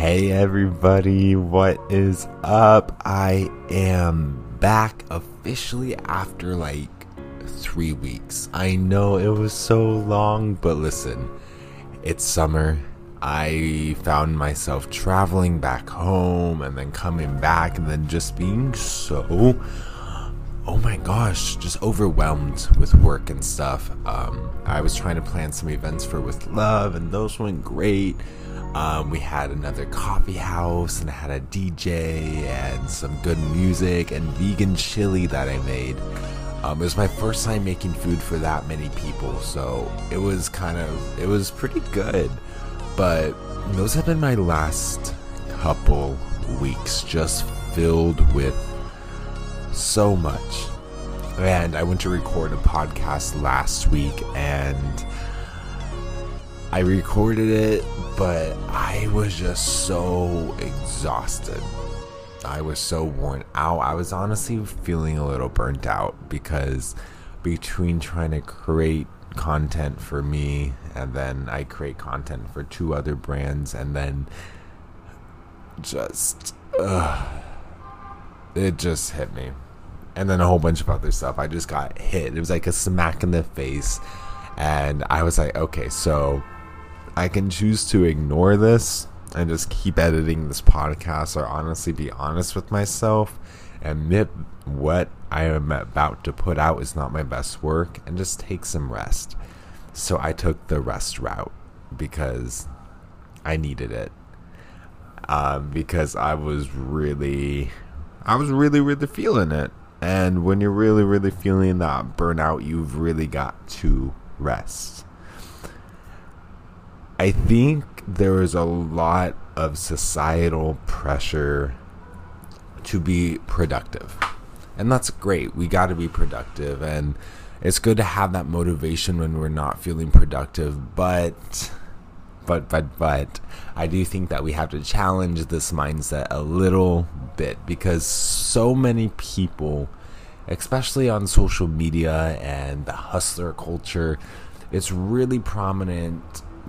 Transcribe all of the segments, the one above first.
Hey everybody, what is up? I am back officially after like three weeks. I know it was so long, but listen, it's summer. I found myself traveling back home and then coming back and then just being so oh my gosh, just overwhelmed with work and stuff. Um, I was trying to plan some events for With Love, and those went great. Um, we had another coffee house and had a DJ and some good music and vegan chili that I made. Um, it was my first time making food for that many people, so it was kind of it was pretty good. But those have been my last couple weeks, just filled with so much. And I went to record a podcast last week and I recorded it, but I was just so exhausted. I was so worn out. I was honestly feeling a little burnt out because between trying to create content for me and then I create content for two other brands and then just uh, it just hit me and then a whole bunch of other stuff. I just got hit. It was like a smack in the face. And I was like, okay, so I can choose to ignore this and just keep editing this podcast or honestly be honest with myself, and admit what I am about to put out is not my best work, and just take some rest. So I took the rest route because I needed it. Um, because I was really, I was really, really feeling it. And when you're really, really feeling that burnout, you've really got to rest. I think there is a lot of societal pressure to be productive. And that's great. We got to be productive. And it's good to have that motivation when we're not feeling productive. But, but, but, but, I do think that we have to challenge this mindset a little bit because so many people, especially on social media and the hustler culture, it's really prominent.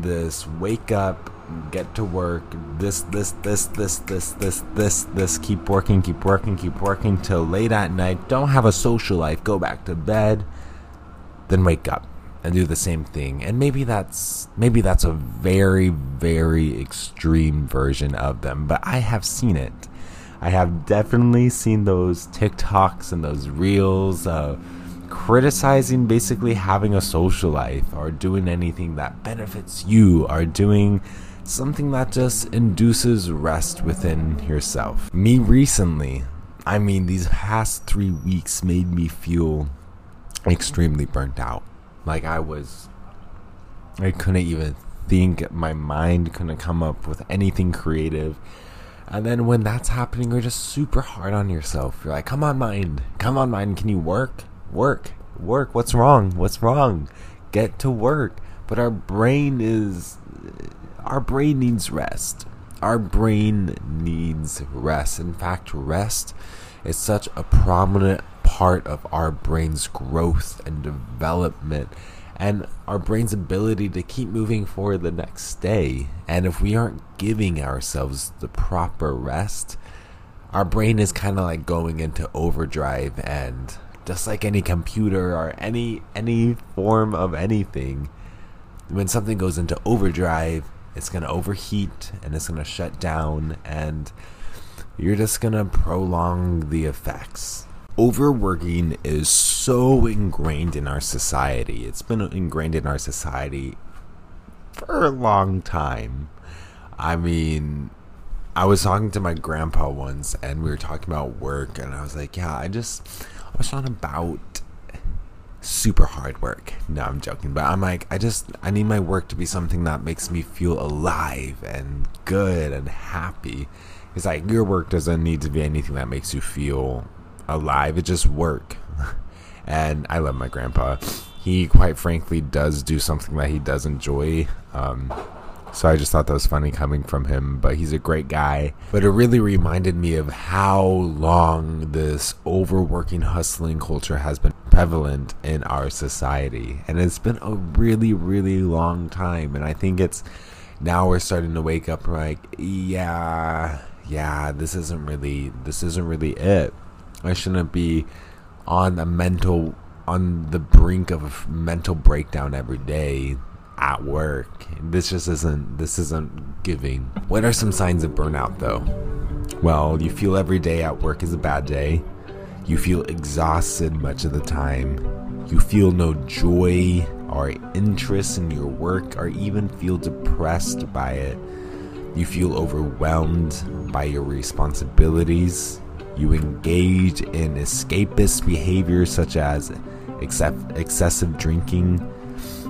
This wake up, get to work, this, this, this, this, this, this, this, this, keep working, keep working, keep working till late at night. Don't have a social life, go back to bed, then wake up and do the same thing. And maybe that's maybe that's a very very extreme version of them, but I have seen it. I have definitely seen those TikToks and those reels uh, criticizing basically having a social life or doing anything that benefits you or doing something that just induces rest within yourself. Me recently, I mean, these past three weeks made me feel extremely burnt out. Like I was, I couldn't even think. My mind couldn't come up with anything creative. And then when that's happening, you're just super hard on yourself. You're like, come on, mind. Come on, mind. Can you work? Work. Work. What's wrong? What's wrong? Get to work. But our brain is. Our brain needs rest. Our brain needs rest. In fact, rest is such a prominent part of our brain's growth and development and our brain's ability to keep moving forward the next day. And if we aren't giving ourselves the proper rest, our brain is kind of like going into overdrive and just like any computer or any any form of anything when something goes into overdrive it's going to overheat and it's going to shut down and you're just going to prolong the effects overworking is so ingrained in our society. It's been ingrained in our society for a long time. I mean, I was talking to my grandpa once and we were talking about work and I was like, yeah, I just was not about super hard work. No, I'm joking, but I'm like I just I need my work to be something that makes me feel alive and good and happy. It's like your work doesn't need to be anything that makes you feel alive. It just work. and I love my grandpa. He quite frankly does do something that he does enjoy. Um, so I just thought that was funny coming from him, but he's a great guy. But it really reminded me of how long this overworking, hustling culture has been prevalent in our society. And it's been a really, really long time. And I think it's now we're starting to wake up like, yeah, yeah, this isn't really this isn't really it. I shouldn't be on a mental on the brink of a mental breakdown every day at work. This just isn't this isn't giving. What are some signs of burnout though? Well, you feel every day at work is a bad day. You feel exhausted much of the time. You feel no joy or interest in your work or even feel depressed by it. You feel overwhelmed by your responsibilities. You engage in escapist behavior such as excessive drinking.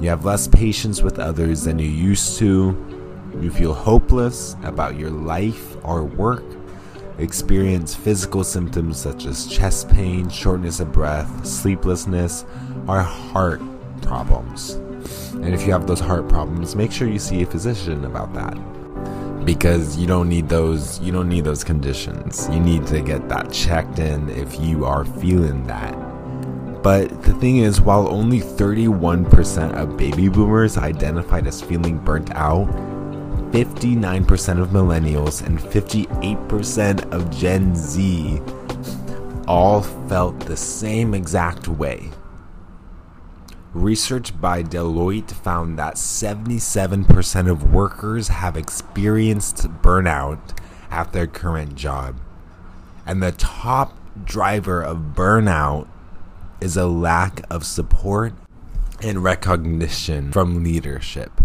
You have less patience with others than you used to. You feel hopeless about your life or work. Experience physical symptoms such as chest pain, shortness of breath, sleeplessness, or heart problems. And if you have those heart problems, make sure you see a physician about that. Because you don't need those you don't need those conditions. You need to get that checked in if you are feeling that. But the thing is, while only 31% of baby boomers identified as feeling burnt out, 59% of millennials and 58% of Gen Z all felt the same exact way. Research by Deloitte found that 77% of workers have experienced burnout at their current job. And the top driver of burnout is a lack of support and recognition from leadership.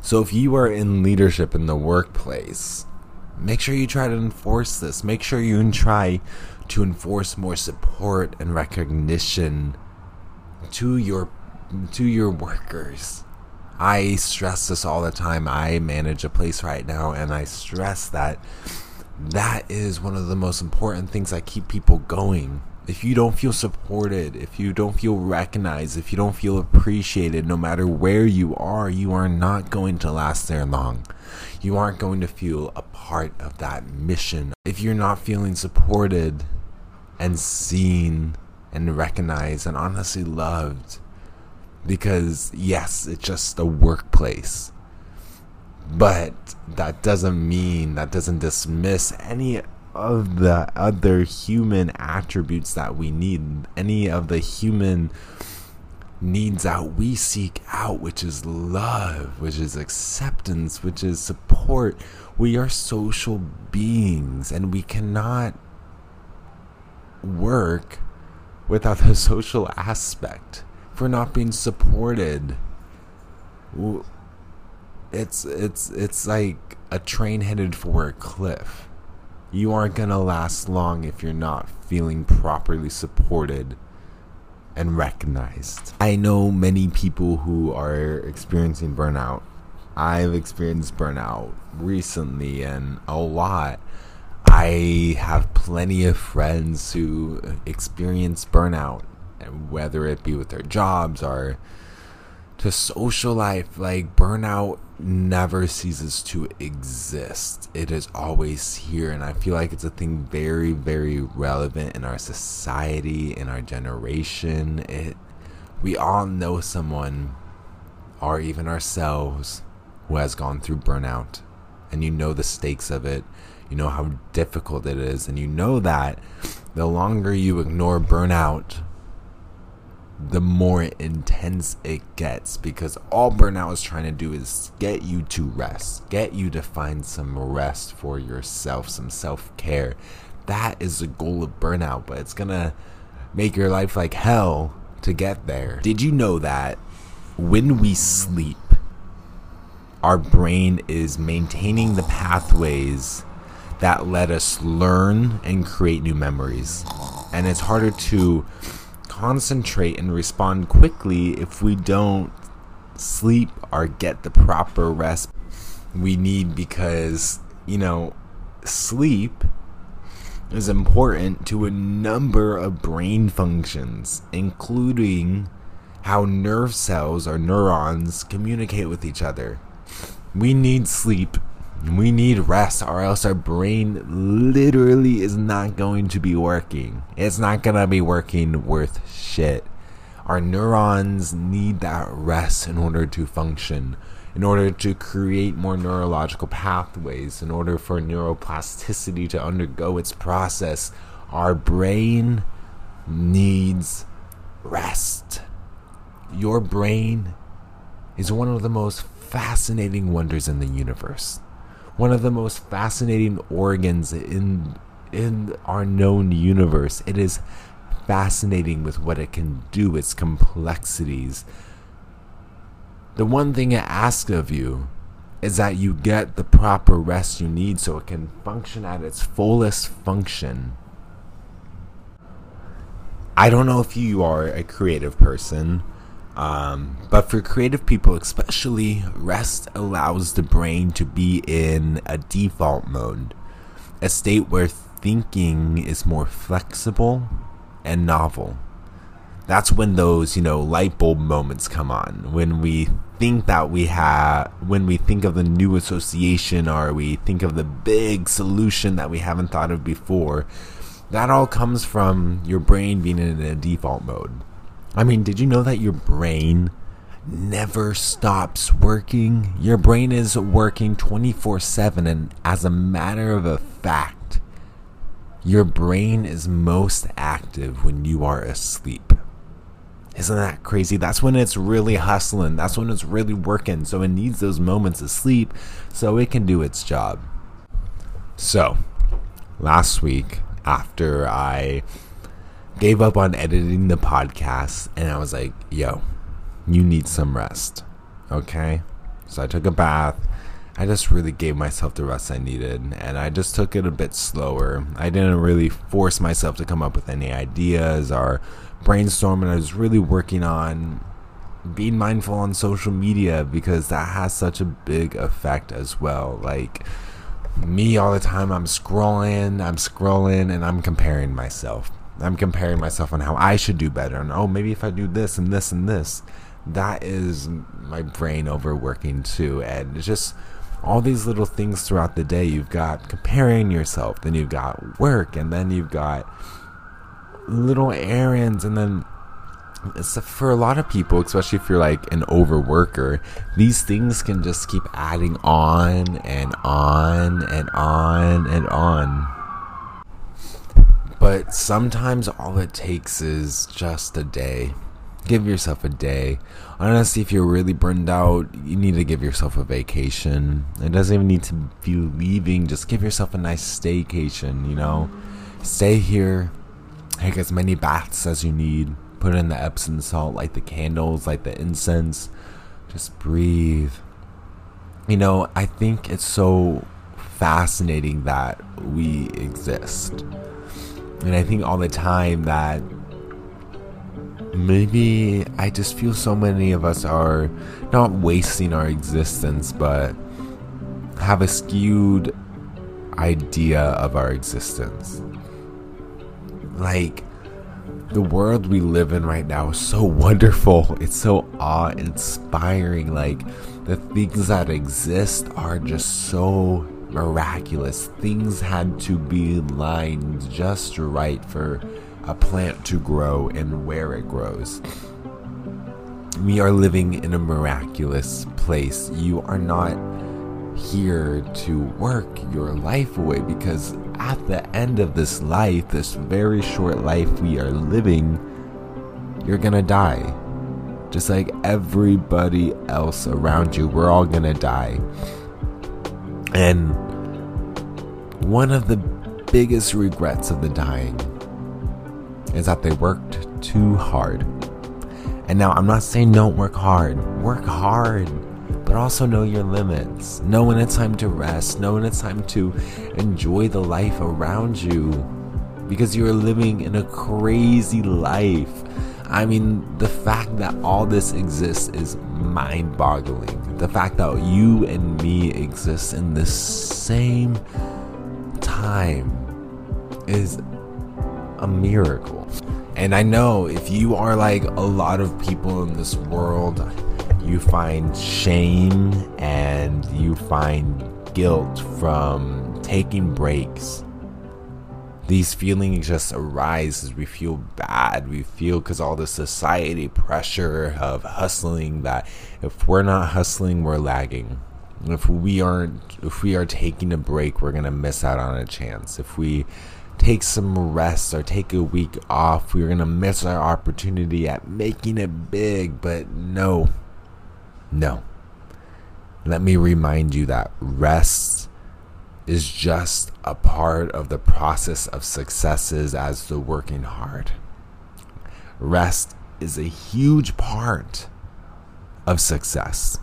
So if you are in leadership in the workplace, make sure you try to enforce this. Make sure you try to enforce more support and recognition to your to your workers. I stress this all the time. I manage a place right now and I stress that that is one of the most important things that keep people going if you don't feel supported, if you don't feel recognized, if you don't feel appreciated, no matter where you are, you are not going to last there long. You aren't going to feel a part of that mission. If you're not feeling supported and seen and recognized and honestly loved, because yes, it's just a workplace. But that doesn't mean, that doesn't dismiss any of the other human attributes that we need, any of the human needs that we seek out, which is love, which is acceptance, which is support. We are social beings and we cannot work without the social aspect. We're not being supported, it's it's it's like a train headed for a cliff you aren't going to last long if you're not feeling properly supported and recognized. I know many people who are experiencing burnout. I've experienced burnout recently and a lot. I have plenty of friends who experience burnout, whether it be with their jobs or to social life. Like burnout never ceases to exist. It is always here, and I feel like it's a thing very, very relevant in our society, in our generation. It we all know someone or even ourselves who has gone through burnout and you know the stakes of it. You know how difficult it is and you know that the longer you ignore burnout, the more intense it gets because all burnout is trying to do is get you to rest, get you to find some rest for yourself, some self care. That is the goal of burnout, but it's gonna make your life like hell to get there. Did you know that when we sleep, our brain is maintaining the pathways that let us learn and create new memories? And it's harder to concentrate and respond quickly if we don't sleep or get the proper rest we need because, you know, sleep is important to a number of brain functions, including how nerve cells or neurons communicate with each other. We need sleep we need rest, or else our brain literally is not going to be working. It's not going to be working worth shit. Our neurons need that rest in order to function. in order to create more neurological pathways, in order for neuroplasticity to undergo its process, our brain needs rest. Your brain is one of the most fascinating wonders in the universe. One of the most fascinating organs in in our known universe. It is fascinating with what it can do, its complexities. The one thing it asks of you is that you get the proper rest you need so it can function at its fullest function. I don't know if you are a creative person, um, but for creative people, especially, rest allows the brain to be in a default mode, a state where thinking is more flexible and novel. That's when those, you know, light bulb moments come on. When we think that we have, when we think of the new association or we think of the big solution that we haven't thought of before, that all comes from your brain being in a default mode. I mean, did you know that your brain never stops working? Your brain is working 24 7, and as a matter of a fact, your brain is most active when you are asleep. Isn't that crazy? That's when it's really hustling. That's when it's really working. So it needs those moments of sleep so it can do its job. So, last week, after I gave up on editing the podcast and I was like, yo, you need some rest. Okay? So I took a bath. I just really gave myself the rest I needed and I just took it a bit slower. I didn't really force myself to come up with any ideas or brainstorm and I was really working on being mindful on social media because that has such a big effect as well. Like me all the time I'm scrolling, I'm scrolling and I'm comparing myself. I'm comparing myself on how I should do better and oh maybe if I do this and this and this. That is my brain overworking too and it's just all these little things throughout the day. You've got comparing yourself, then you've got work, and then you've got little errands, and then for a lot of people, especially if you're like an overworker, these things can just keep adding on and on and on and on. But sometimes all it takes is just a day. Give yourself a day. Honestly, if you're really burned out, you need to give yourself a vacation. It doesn't even need to be leaving. Just give yourself a nice staycation, you know? Stay here, take as many baths as you need put in the Epsom salt, light the candles, light the incense. Just breathe. You know, I think it's so fascinating that we exist. And I think all the time that maybe I just feel so many of us are not wasting our existence, but have a skewed idea of our existence. Like, the world we live in right now is so wonderful. It's so awe inspiring. Like, the things that exist are just so miraculous. Things had to be lined just right for a plant to grow and where it grows. We are living in a miraculous place. You are not here to work your life away because at the end of this life, this very short life we are living, you're gonna die. Just like everybody else around you, we're all gonna die. And one of the biggest regrets of the dying is that they worked too hard. And now I'm not saying don't work hard, work hard but also know your limits. Know when it's time to rest. Know when it's time to enjoy the life around you because you are living in a crazy life. I mean, the fact that all this exists is mind boggling. The fact that you and me exist in the same time is a miracle. And I know if you are like a lot of people in this world, you find shame and you find guilt from taking breaks, these feelings just arise as we feel bad. We feel because all the society pressure of hustling that if we're not hustling, we're lagging. If we aren't, if we are taking a break, we're gonna miss out on a chance. If we take some rest or take a week off, we're gonna miss our opportunity at making it big. But no, no. Let me remind you that rest is just a part of the process of successes as the working hard. Rest is a huge part of success.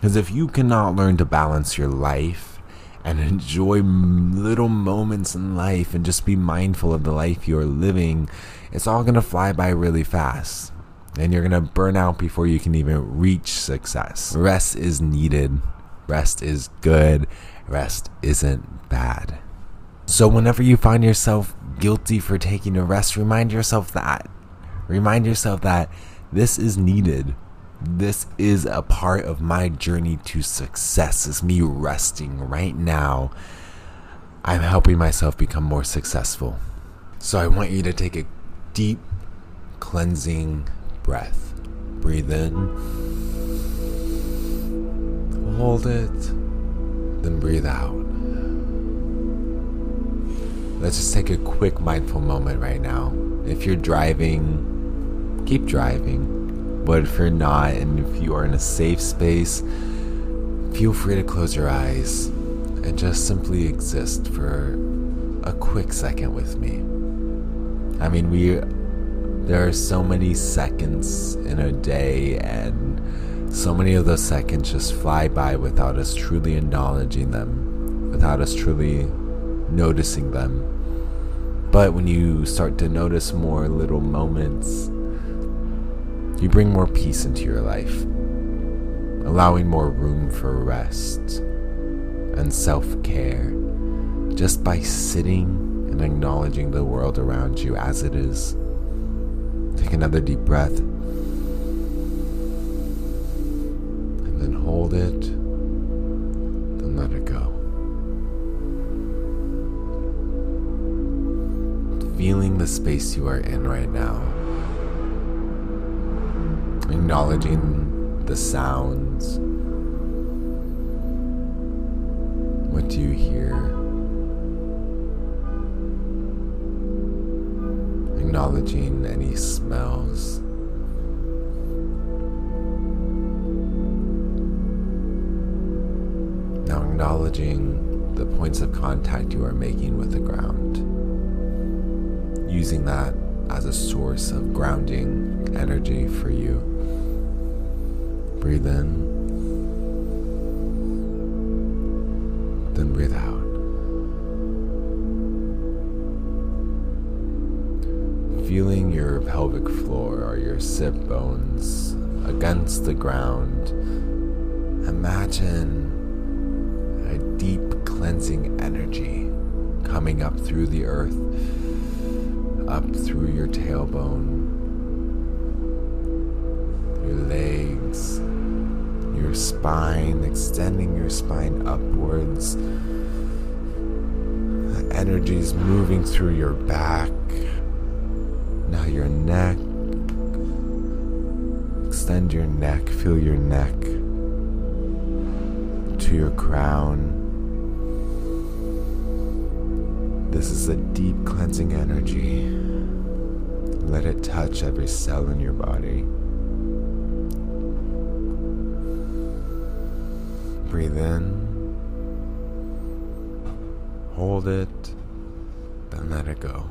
Because if you cannot learn to balance your life and enjoy little moments in life and just be mindful of the life you're living, it's all going to fly by really fast. And you're going to burn out before you can even reach success. Rest is needed, rest is good, rest isn't bad. So, whenever you find yourself guilty for taking a rest, remind yourself that. Remind yourself that this is needed. This is a part of my journey to success. It's me resting right now. I'm helping myself become more successful. So, I want you to take a deep, cleansing breath. Breathe in, hold it then breathe out. Let's just take a quick mindful moment right now. If you're driving, keep driving. But if you're not, and if you are in a safe space, feel free to close your eyes and just simply exist for a quick second with me. I mean, we there are so many seconds in a day and so many of those seconds just fly by without us truly acknowledging them, without us truly noticing them. But when you start to notice more little moments, you bring more peace into your life, allowing more room for rest and self care just by sitting and acknowledging the world around you as it is. Take another deep breath. And then hold it, then let it go. Feeling the space you are in right now. Acknowledging the sounds. What do you hear? Acknowledging any smells. Now acknowledging the points of contact you are making with the ground. Using that as a source of grounding energy for you. Breathe in, then breathe out. Feeling your pelvic floor or your sit bones against the ground. Imagine a deep cleansing energy coming up through the earth, up through your tailbone, your legs, your spine, extending your spine upwards. The energy is moving through your back, now your neck. Extend your neck, feel your neck to your crown This is a deep cleansing energy. Let it touch every cell in your body. Breathe in, hold it, then let it go.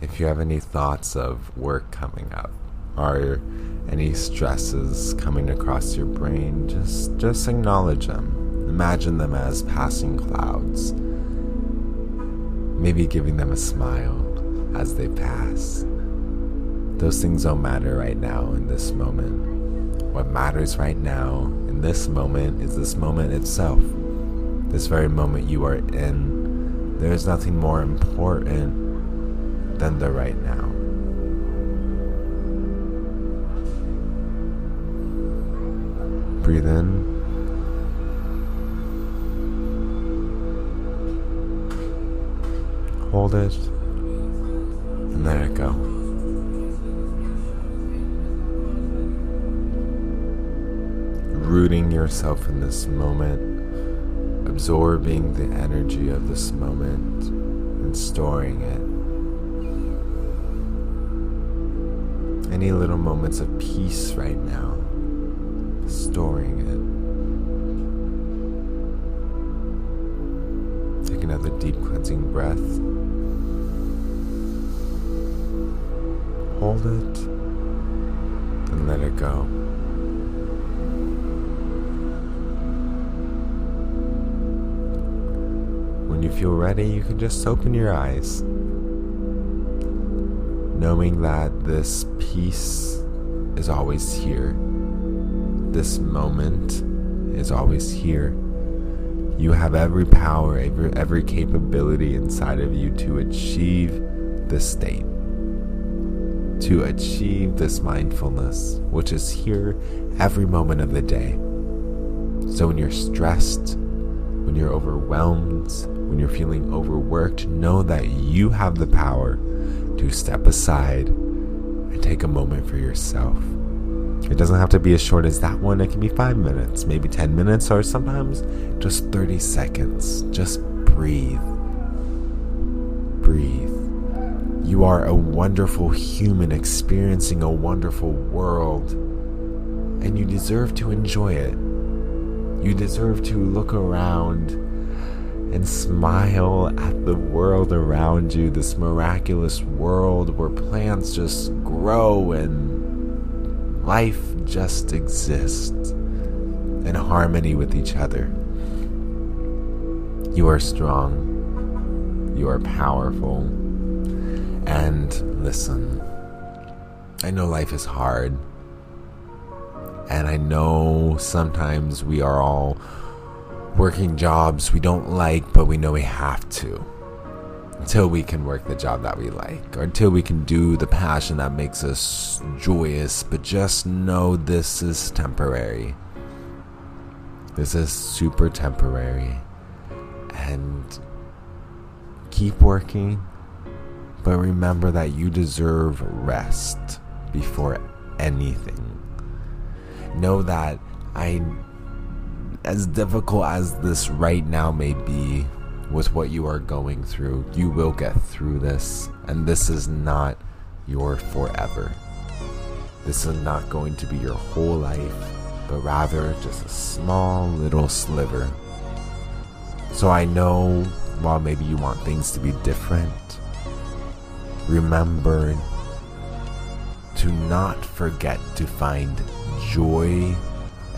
If you have any thoughts of work coming up or any stresses coming across your brain, just just acknowledge them Imagine them as passing clouds, maybe giving them a smile as they pass. Those things don't matter right now in this moment. What matters right now in this moment is this moment itself. This very moment you are in. There is nothing more important than the right now. Breathe in Hold it and let it go. Yourself in this moment, absorbing the energy of this moment, and storing it. Any little moments of peace right now, storing it. Take another deep cleansing breath. hold it, and let it go. Feel ready, you can just open your eyes, knowing that this peace is always here. This moment is always here. You have every power, every, every capability inside of you to achieve this state to achieve this mindfulness, which is here every moment of the day. So when you're stressed, when you're overwhelmed, when you're feeling overworked, know that you have the power to step aside and take a moment for yourself. It doesn't have to be as short as that one, it can be five minutes, maybe 10 minutes, or sometimes just 30 seconds. Just breathe. Breathe. You are a wonderful human experiencing a wonderful world, and you deserve to enjoy it. You deserve to look around and smile at the world around you, this miraculous world where plants just grow and life just exists in harmony with each other. You are strong. You are powerful. And listen, I know life is hard. And I know sometimes we are all working jobs we don't like, but we know we have to. Until we can work the job that we like, or until we can do the passion that makes us joyous. But just know this is temporary. This is super temporary. And keep working but remember that you deserve rest before anything. Know that I, as difficult as this right now may be with what you are going through, you will get through this, and this is not your forever. This is not going to be your whole life, but rather just a small little sliver. So I know while maybe you want things to be different, remember to not forget to find joy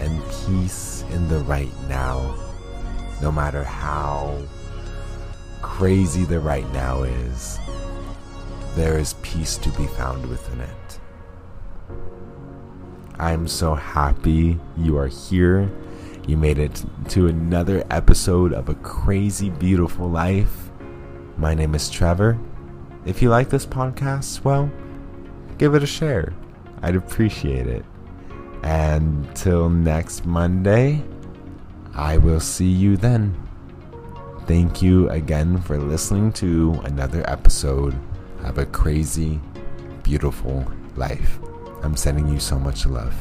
and peace in the right now, no matter how crazy the right now is. There is peace to be found within it. I'm so happy you are here. You made it to another episode of A Crazy Beautiful Life. My name is Trevor if you like this podcast, well, give it a share. I'd appreciate it. And till next Monday, I will see you then. Thank you again for listening to another episode of A Crazy, Beautiful Life. I'm sending you so much love.